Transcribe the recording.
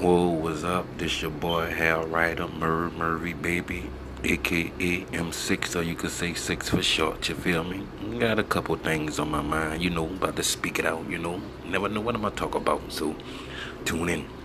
Whoa, what's up? This your boy Hal Ryder, Murray Murray baby, aka M6, or you could say six for short. You feel me? Got a couple things on my mind, you know, about to speak it out. You know, never know what I'm gonna talk about. So, tune in.